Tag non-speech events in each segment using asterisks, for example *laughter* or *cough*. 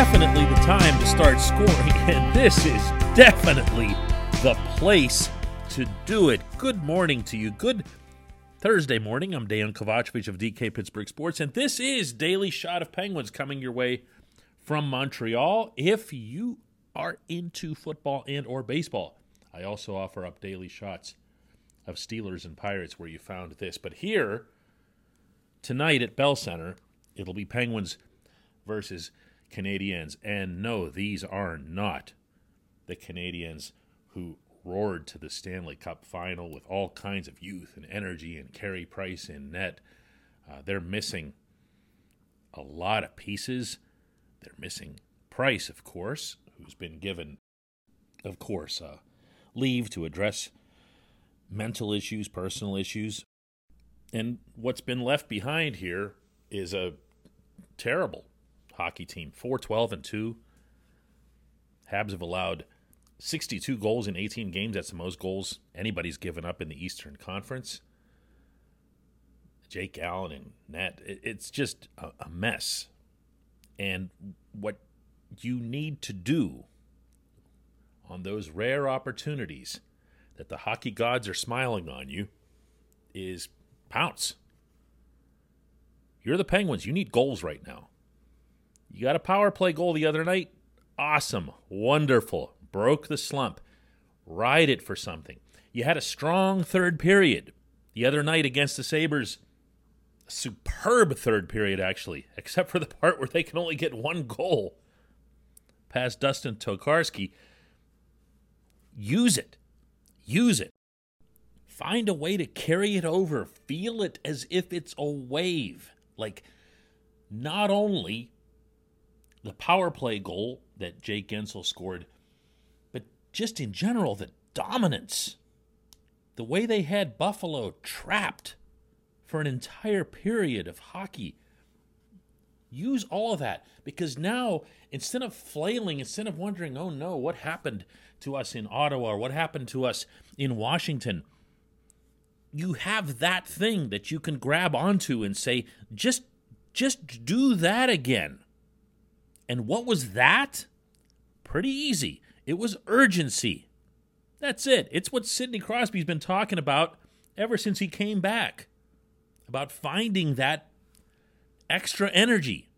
Definitely the time to start scoring, *laughs* and this is definitely the place to do it. Good morning to you. Good Thursday morning. I'm Dan Kovacevic of DK Pittsburgh Sports, and this is Daily Shot of Penguins coming your way from Montreal. If you are into football and or baseball, I also offer up daily shots of Steelers and Pirates where you found this. But here tonight at Bell Center, it'll be Penguins versus Canadiens. And no, these are not the Canadians who roared to the Stanley Cup final with all kinds of youth and energy and Carey Price in net. Uh, they're missing a lot of pieces. They're missing Price, of course, who's been given, of course, uh, leave to address mental issues, personal issues. And what's been left behind here is a terrible hockey team 4 12 and 2. Habs have allowed 62 goals in 18 games. That's the most goals anybody's given up in the Eastern Conference. Jake Allen and Nat, It's just a, a mess. And what you need to do on those rare opportunities that the hockey gods are smiling on you is pounce. You're the Penguins. You need goals right now. You got a power play goal the other night. Awesome. Wonderful. Broke the slump. Ride it for something. You had a strong third period the other night against the Sabres. Superb third period, actually, *laughs* except for the part where they can only get one goal past Dustin Tokarski. Use it. Use it. Find a way to carry it over. Feel it as if it's a wave. Like, not only the power play goal that Jake Guentzel scored, but just in general, the dominance. The way they had Buffalo trapped for an entire period of hockey. Use all of that because now, instead of flailing, instead of wondering, oh no, what happened to us in Ottawa or what happened to us in Washington, you have that thing that you can grab onto and say, just, just do that again. And what was that? Pretty easy. It was urgency. That's it. It's what Sidney Crosby's been talking about ever since he came back about finding that extra energy.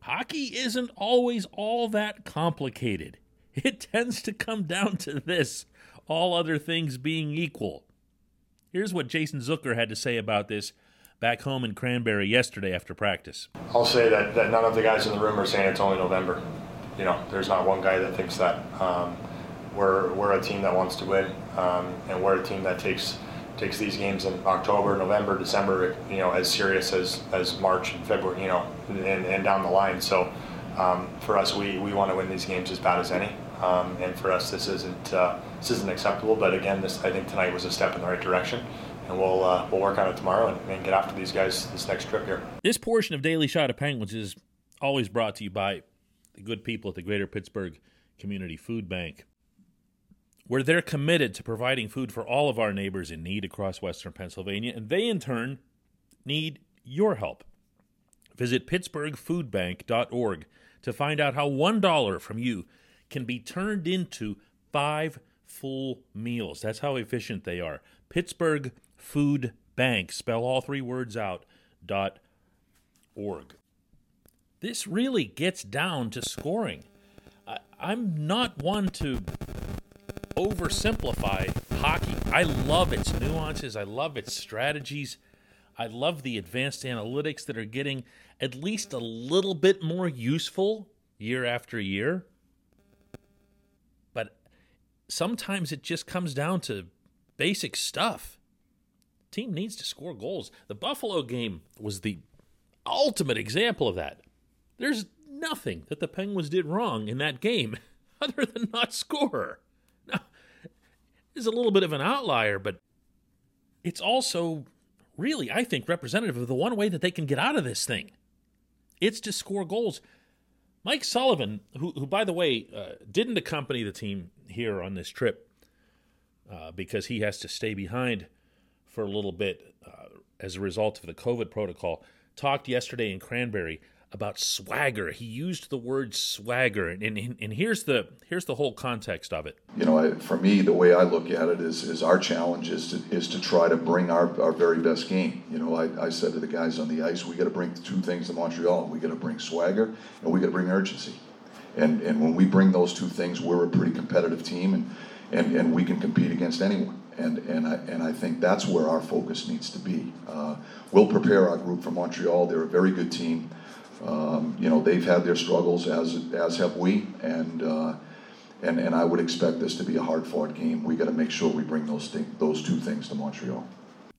Hockey isn't always all that complicated. *laughs* It tends to come down to this, all other things being equal. Here's what Jason Zucker had to say about this back home in Cranberry yesterday after practice. I'll say that, that none of the guys in the room are saying it's only November. You know, there's not one guy that thinks that. Um, we're, we're a team that wants to win, um, and we're a team that takes takes these games in October, November, December, you know, as serious as, as March and February, you know, and, and down the line. So um, for us, we, we want to win these games as bad as any. Um, and for us, this isn't uh, this isn't acceptable. But again, this I think tonight was a step in the right direction and we'll uh, we'll work on it tomorrow and, and, get after these guys this next trip here. This portion of Daily Shot of Penguins is always brought to you by the good people at the Greater Pittsburgh Community Food Bank, where they're committed to providing food for all of our neighbors in need across Western Pennsylvania, and they in turn need your help. Visit pittsburghfoodbank.org to find out how one dollar from you can be turned into five full meals. That's how efficient they are. Pittsburgh Food Bank, spell all three words out, dot org. This really gets down to scoring. I, I'm not one to oversimplify hockey. I love its nuances, I love its strategies. I love the advanced analytics that are getting at least a little bit more useful year after year. But sometimes it just comes down to basic stuff. Team needs to score goals. The Buffalo game was the ultimate example of that. There's nothing that the Penguins did wrong in that game *laughs* other than not score. Now, it's a little bit of an outlier, but it's also really, I think, representative of the one way that they can get out of this thing. It's to score goals. Mike Sullivan, who, who by the way, uh, didn't accompany the team here on this trip uh, because he has to stay behind for a little bit uh, as a result of the COVID protocol, talked yesterday in Cranberry about swagger. He used the word swagger, and, and, and here's the here's the whole context of it. You know, I, for me, the way I look at it is, is our challenge is to is to try to bring our, our very best game. You know, I, I said to the guys on the ice, we got to bring two things to Montreal. We got to bring swagger, and we got to bring urgency. And and when we bring those two things, we're a pretty competitive team, and and, and we can compete against anyone. And and I and I think that's where our focus needs to be. Uh, we'll prepare our group for Montreal. They're a very good team. Um, you know, they've had their struggles as as have we, and uh, and and I would expect this to be a hard fought game. We got to make sure we bring those thing, those two things to Montreal.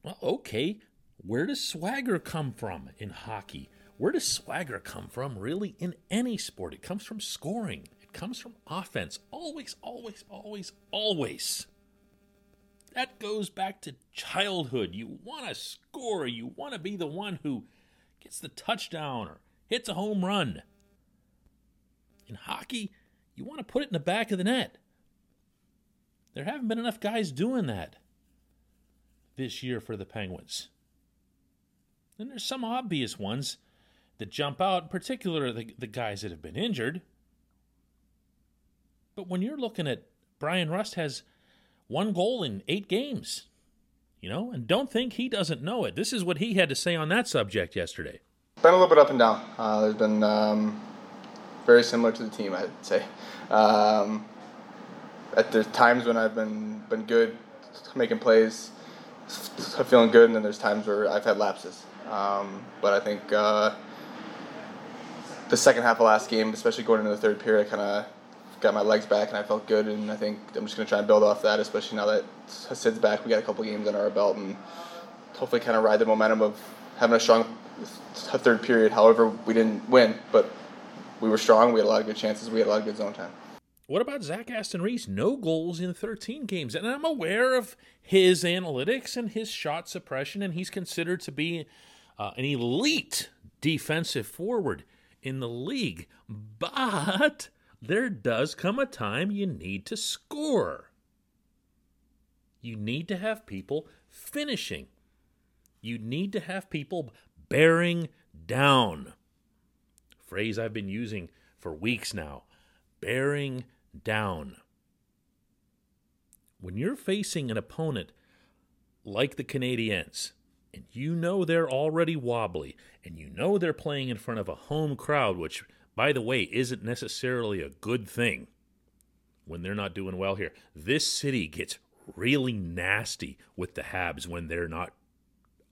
Well, okay, where does swagger come from in hockey? Where does swagger come from really in any sport? It comes from scoring. It comes from offense. Always, always, always, always. That goes back to childhood. You want to score. You want to be the one who gets the touchdown or hits a home run. In hockey, you want to put it in the back of the net. There haven't been enough guys doing that this year for the Penguins. And there's some obvious ones that jump out, in particular the, the guys that have been injured. But when you're looking at Bryan Rust has one goal in eight games, you know, and don't think he doesn't know it. This is what he had to say on that subject yesterday. Been a little bit up and down. Uh, there's been um, very similar to the team, I'd say. Um, at the times when I've been been good, making plays, feeling good, and then there's times where I've had lapses. Um, but I think uh, the second half of last game, especially going into the third period, kind of got my legs back and I felt good. And I think I'm just going to try and build off that, especially now that Sid's back. We got a couple games under our belt and hopefully kind of ride the momentum of having a strong third period. However, we didn't win, but we were strong. We had a lot of good chances. We had a lot of good zone time. What about Zach Aston Reese? No goals in 13 games. And I'm aware of his analytics and his shot suppression, and he's considered to be uh, an elite defensive forward in the league. But there does come a time you need to score. You need to have people finishing. You need to have people bearing down. Phrase I've been using for weeks now. Bearing down. When you're facing an opponent like the Canadiens, and you know they're already wobbly, and you know they're playing in front of a home crowd, which, by the way, isn't necessarily a good thing when they're not doing well here. This city gets really nasty with the Habs when they're not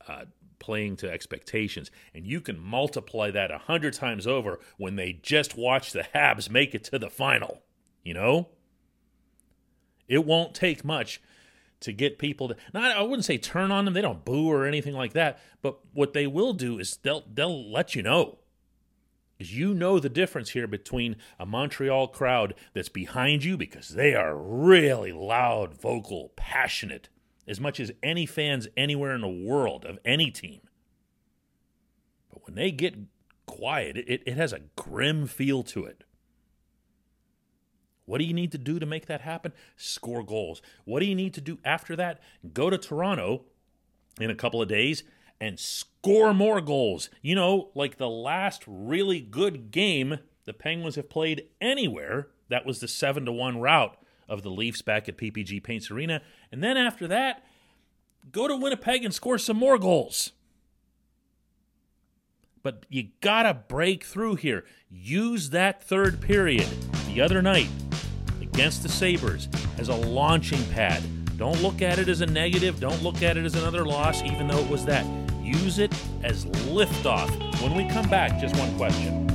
uh, playing to expectations. And you can multiply that a hundred times over when they just watch the Habs make it to the final. You know? It won't take much to get people to not I wouldn't say turn on them, they don't boo or anything like that, but what they will do is they'll they'll let you know. You know the difference here between a Montreal crowd that's behind you because they are really loud, vocal, passionate, as much as any fans anywhere in the world of any team. But when they get quiet, it, it has a grim feel to it. What do you need to do to make that happen? Score goals. What do you need to do after that? Go to Toronto in a couple of days and score more goals. You know, like the last really good game the Penguins have played anywhere, that was the 7 to 1 rout of the Leafs back at PPG Paints Arena. And then after that, Go to Winnipeg and score some more goals. But you gotta break through here. Use that third period the other night against the Sabres as a launching pad. Don't look at it as a negative. Don't look at it as another loss, even though it was that. Use it as liftoff. When we come back, just one question.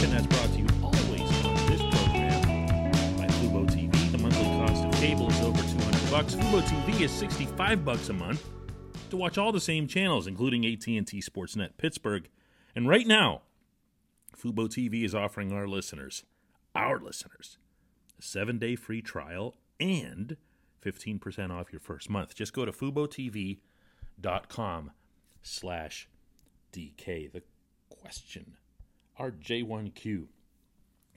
That's brought to you always on this program by Fubo TV. The monthly cost of cable is over 200 bucks. Fubo TV is 65 bucks a month to watch all the same channels, including AT&T Sportsnet Pittsburgh. And right now, Fubo TV is offering our listeners, our listeners, a seven-day free trial and 15% off your first month. Just go to FuboTV.com slash DK. The question, our J1Q,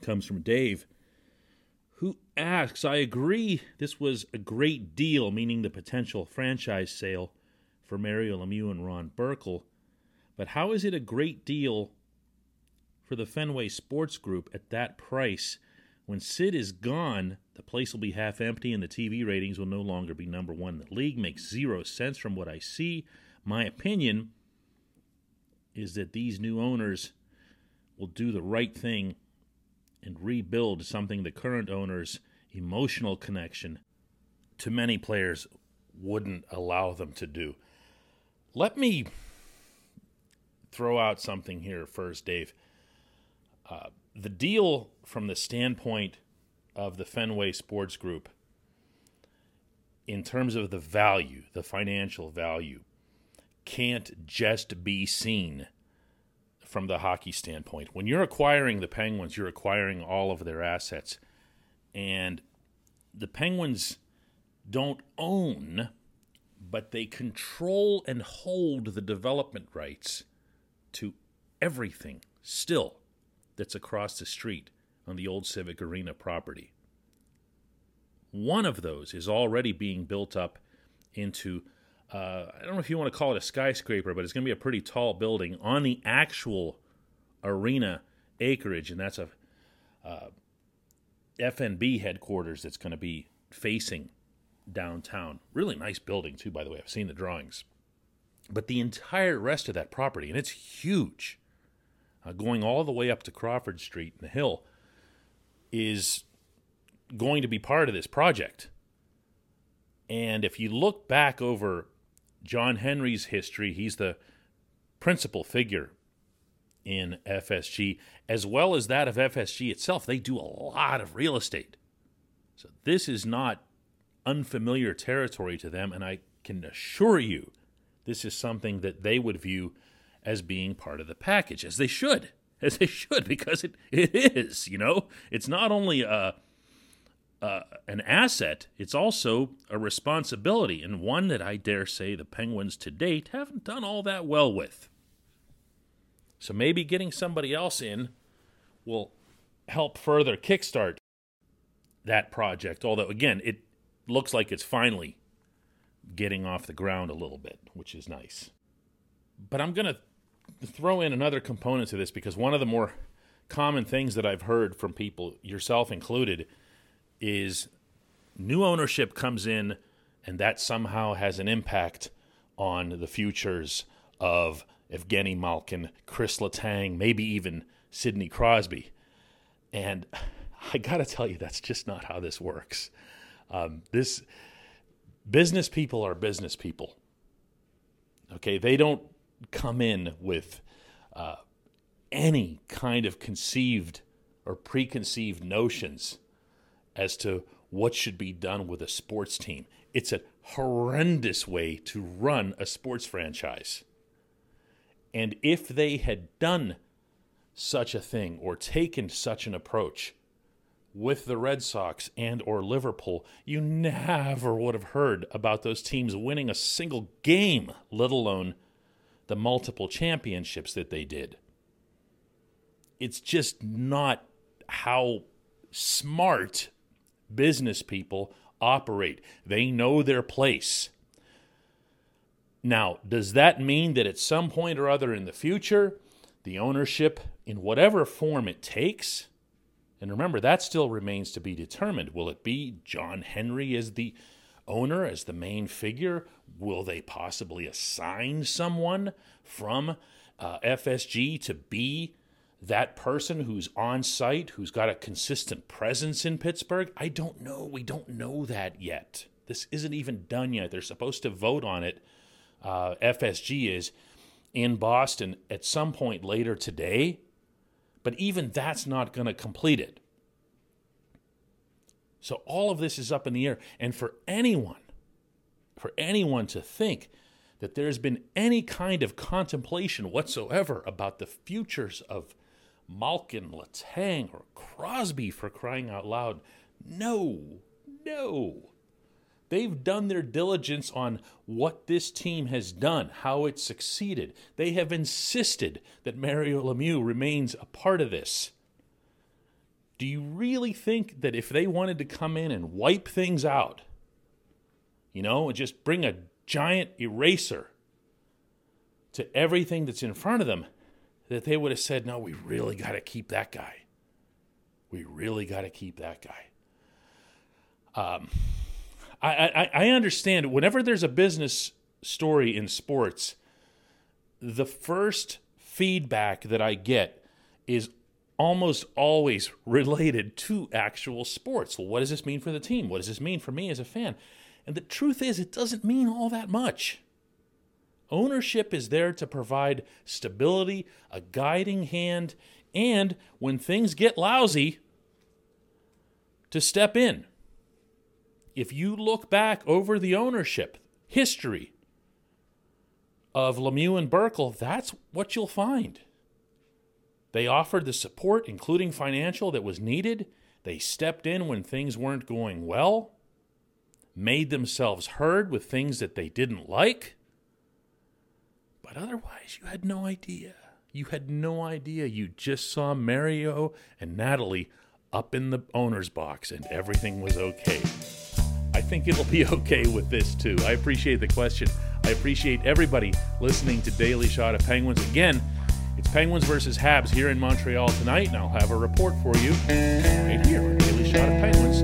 comes from Dave, who asks, I agree this was a great deal, meaning the potential franchise sale for Mario Lemieux and Ron Burkle, but how is it a great deal for the Fenway Sports Group at that price? When Sid is gone, the place will be half empty and the TV ratings will no longer be number one. The league makes zero sense from what I see. My opinion is that these new owners will do the right thing and rebuild something the current owners' emotional connection to many players wouldn't allow them to do. Let me throw out something here first, Dave. Uh, the deal from the standpoint of the Fenway Sports Group, in terms of the value, the financial value, can't just be seen from the hockey standpoint. When you're acquiring the Penguins, you're acquiring all of their assets. And the Penguins don't own, but they control and hold the development rights to everything still that's across the street on the old Civic Arena property. One of those is already being built up into uh, I don't know if you want to call it a skyscraper, but it's going to be a pretty tall building on the actual arena acreage, and that's a uh, FNB headquarters that's going to be facing downtown. Really nice building too, by the way. I've seen the drawings, but the entire rest of that property, and it's huge, uh, going all the way up to Crawford Street and the hill, is going to be part of this project. And if you look back over John Henry's history, he's the principal figure in FSG, as well as that of FSG itself. They do a lot of real estate. So this is not unfamiliar territory to them, and I can assure you this is something that they would view as being part of the package, as they should, *laughs* as they should, because it, it is, you know. It's not only a uh, an asset, it's also a responsibility, and one that I dare say the Penguins to date haven't done all that well with. So maybe getting somebody else in will help further kickstart that project. Although, again, it looks like it's finally getting off the ground a little bit, which is nice. But I'm going to throw in another component to this because one of the more common things that I've heard from people, yourself included, is new ownership comes in, and that somehow has an impact on the futures of Evgeny Malkin, Chris Letang, maybe even Sidney Crosby. And I got to tell you, that's just not how this works. Um, this business people are business people. Okay, they don't come in with uh, any kind of conceived or preconceived notions as to what should be done with a sports team. It's a horrendous way to run a sports franchise. And if they had done such a thing or taken such an approach with the Red Sox and or Liverpool, you never would have heard about those teams winning a single game, let alone the multiple championships that they did. It's just not how smart business people operate. They know their place. Now, does that mean that at some point or other in the future, the ownership, in whatever form it takes, and remember, that still remains to be determined. Will it be John Henry as the owner, as the main figure? Will they possibly assign someone from uh, FSG to be that person who's on site, who's got a consistent presence in Pittsburgh? I don't know. We don't know that yet. This isn't even done yet. They're supposed to vote on it. Uh, FSG is in Boston at some point later today, but even that's not going to complete it. So all of this is up in the air. And for anyone, for anyone to think that there's been any kind of contemplation whatsoever about the futures of Malkin, Letang, or Crosby for crying out loud. No, no. They've done their diligence on what this team has done, how it succeeded. They have insisted that Mario Lemieux remains a part of this. Do you really think that if they wanted to come in and wipe things out, you know, and just bring a giant eraser to everything that's in front of them, that they would have said, no, we really got to keep that guy. We really got to keep that guy. Um, I, I, I understand whenever there's a business story in sports, the first feedback that I get is almost always *laughs* related to actual sports. Well, what does this mean for the team? What does this mean for me as a fan? And the truth is, it doesn't mean all that much. Ownership is there to provide stability, a guiding hand, and when things get lousy, to step in. If you look back over the ownership history of Lemieux and Burkle, that's what you'll find. They offered the support, including financial, that was needed. They stepped in when things weren't going well, made themselves heard with things that they didn't like but otherwise, you had no idea. You had no idea. You just saw Mario and Nathalie up in the owner's box and everything was okay. I think it'll be *laughs* okay with this too. I appreciate the question. I appreciate everybody listening to Daily Shot of Penguins. Again, it's Penguins versus Habs here in Montreal tonight, and I'll have a report for you right here on Daily Shot of Penguins